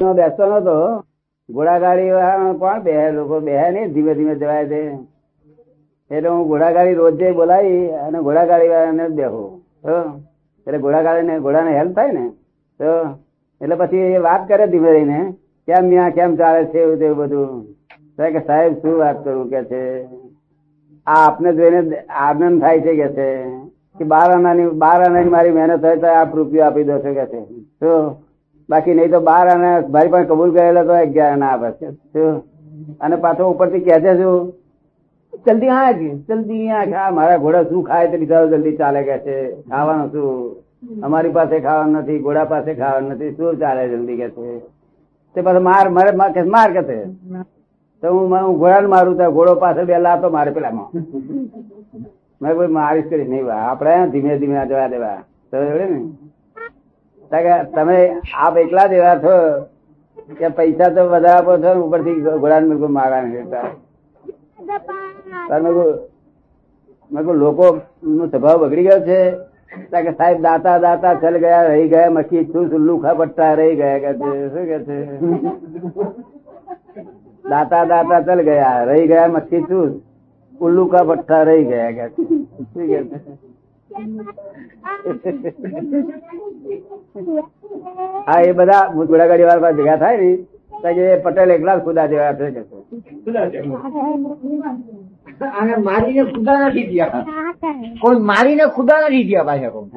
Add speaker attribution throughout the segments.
Speaker 1: નો બેસતો નતો. ઘોડાગાડી કોણ? બે લોકો બે નહીં ધીમે ધીમે જવાય છે. એટલે હું ઘોડાગાડી રોજે બોલાવી અને ઘોડાગાડી વાળાને જ બેહું. એટલે ઘોડાગાડીને, ઘોડાને હેલ્પ થાય ને, તો એટલે પછી એ વાત કરે ધીમે રહીને, કેમ ત્યાં કેમ ચાલે છે એવું, તેવું બધું? કે, સાહેબ, શું વાત કરું? કે છે, આ આપને જોઈને આનંદ થાય છે, કે છે, કે બાર આનાની બાર આનાની મારી મહેનત હોય તો આપ રૂપિયો આપી દો છો કે છે. તો બાકી નહીં તો બાર અને ભાઈ પણ કબૂલ કરેલો તો અગિયાર ના આપે અને પાછો ઉપરથી કહે છે શું? જલ્દી આંખ જલ્દી આ મારા ઘોડા શું ખાય તે બિચારો જલ્દી ચાલે કે છે. ખાવાનું શું? અમારી પાસે ખાવાનું નથી, ઘોડા પાસે ખાવાનું નથી. શું ચાલે જલ્દી કે છે? તે પાછો માર, મારે, માર કે છે તો હું હું ઘોડાને મારું તો ઘોડો પાસે બે લાતો મારે પેલામાં મેં. કોઈ મારીશ કરી નહીં આપણે ધીમે ધીમે જવા દેવા. તો એવડે ને? તમે આપ એકલા જ એવા છો કે પૈસા તો વધારે આપો છો ઉપરથી ઘોડાને બિલકુલ મારા નહીં મેં મેં લોકો નો સ્વભાવ બગડી ગયો છે. કે સાહેબ દાતા દાતા ચલ ગયા, રહી ગયા મખી છું લુખા પટ્ટા રહી ગયા કે છે, શું કે છે? દાતા દાતા ચલ ગયા, રહી ગયા મખી ચૂસ ઉલ્લુ પટ્ટા રહી ગયા કે શું કે છે? હા એ બધા ઘોડાગાડી વાળા ભેગા થાય ને કે પટેલ એકલા જ ખુદા જેવા છે કે.
Speaker 2: મારીને ખુદા નથી થયા. કોઈ મારીને ખુદા નથી થયા પાછા કોઈ.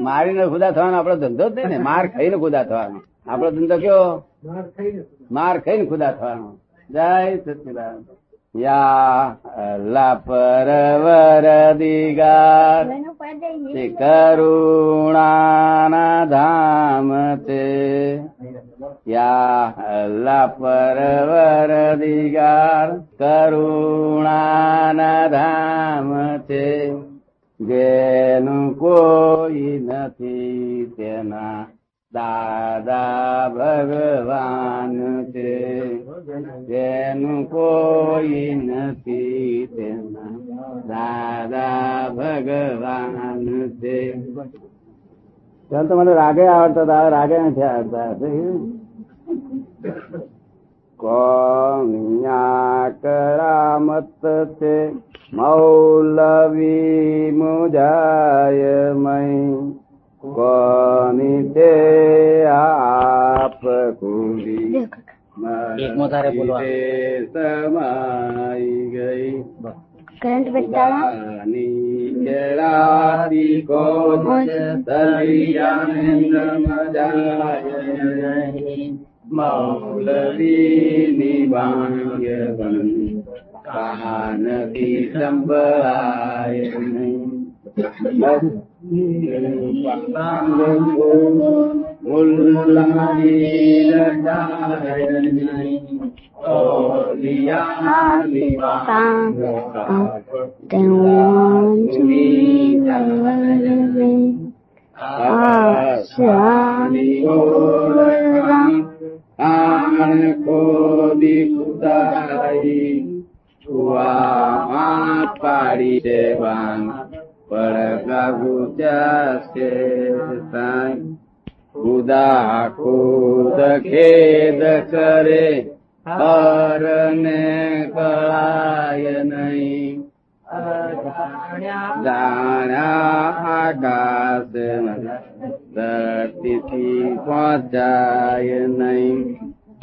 Speaker 1: મારીને ખુદા થવાનો આપણો ધંધો જ ને માર ખાઈને ખુદા થવાનો. આપણો ધંધો કયો માર ખાઈને ખુદા. થવાનો. જય સચિદાન યા પરવર દિગાર. તે કરુણાના ધામ તે. યા પરવર દિગાર. કરુણાના ધામ તે. જેનું કોઈ નથી તેના. દાદા ભગવાન છે કોઈ નથી તેના દાદા ભગવાન છે. ચાલ તો મને રાગે આવડતા હતા રાગે નથી આવડતા કોમિયા કરામત છે, મૌલવી
Speaker 2: બોલવાનું.
Speaker 1: સમાઈ ગઈ
Speaker 3: કરંટ બતાવો
Speaker 1: ની કેળાદી કોજ દરિયાને મજાય મૌલવી વાણ્ય બન કાનથી સંભળાય નહીં Then one to be the living. Asani Olaram, Anakodi Kudai, Tua Mapari Devan, Paragavuja Setai. Sai ખુદા ખુદ કરે હરને કળાય નહીં જાણ્યા આકાશ ધરતીથી પહોંચાય નહીં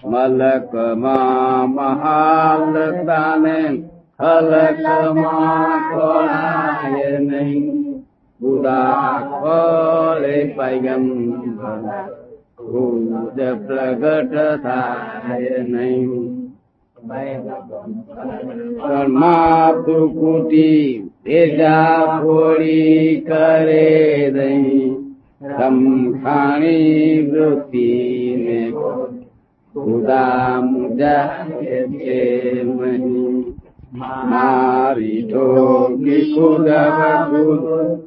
Speaker 1: મલકમાં મહાલતાને હલકમાં ખોળાય નહીં માતુ કુટી ભેજા ફોડી કરે દઈ રમખાણી વૃત્તિ ને ખુદા મુજા છે મહી મારી ઠોકી ખુદા ખુદ ખુદા બની જાય લોક તે સિદ્ધ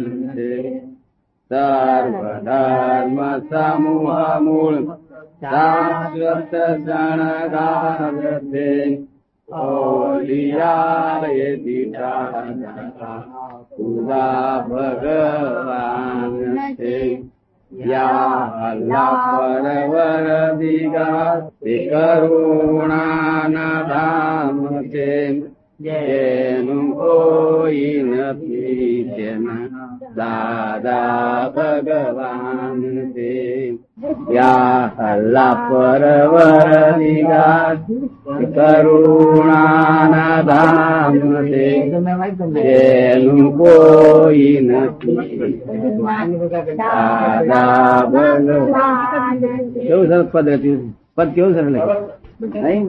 Speaker 1: सर्वधर्मसमूहमूल शाश्वतजनगारते ओलियायति पुरा भगवान् भगवीगा करुणा न येनु कोयि न नीत દાદા ભગવાન છે. યા પરવર તે કરુણાના ધામ છે. જેનું કોઈ નથી. દાદા ભગવાન કેવું સરસ પદ રચ્યું પદ કેવું સરસ નહીં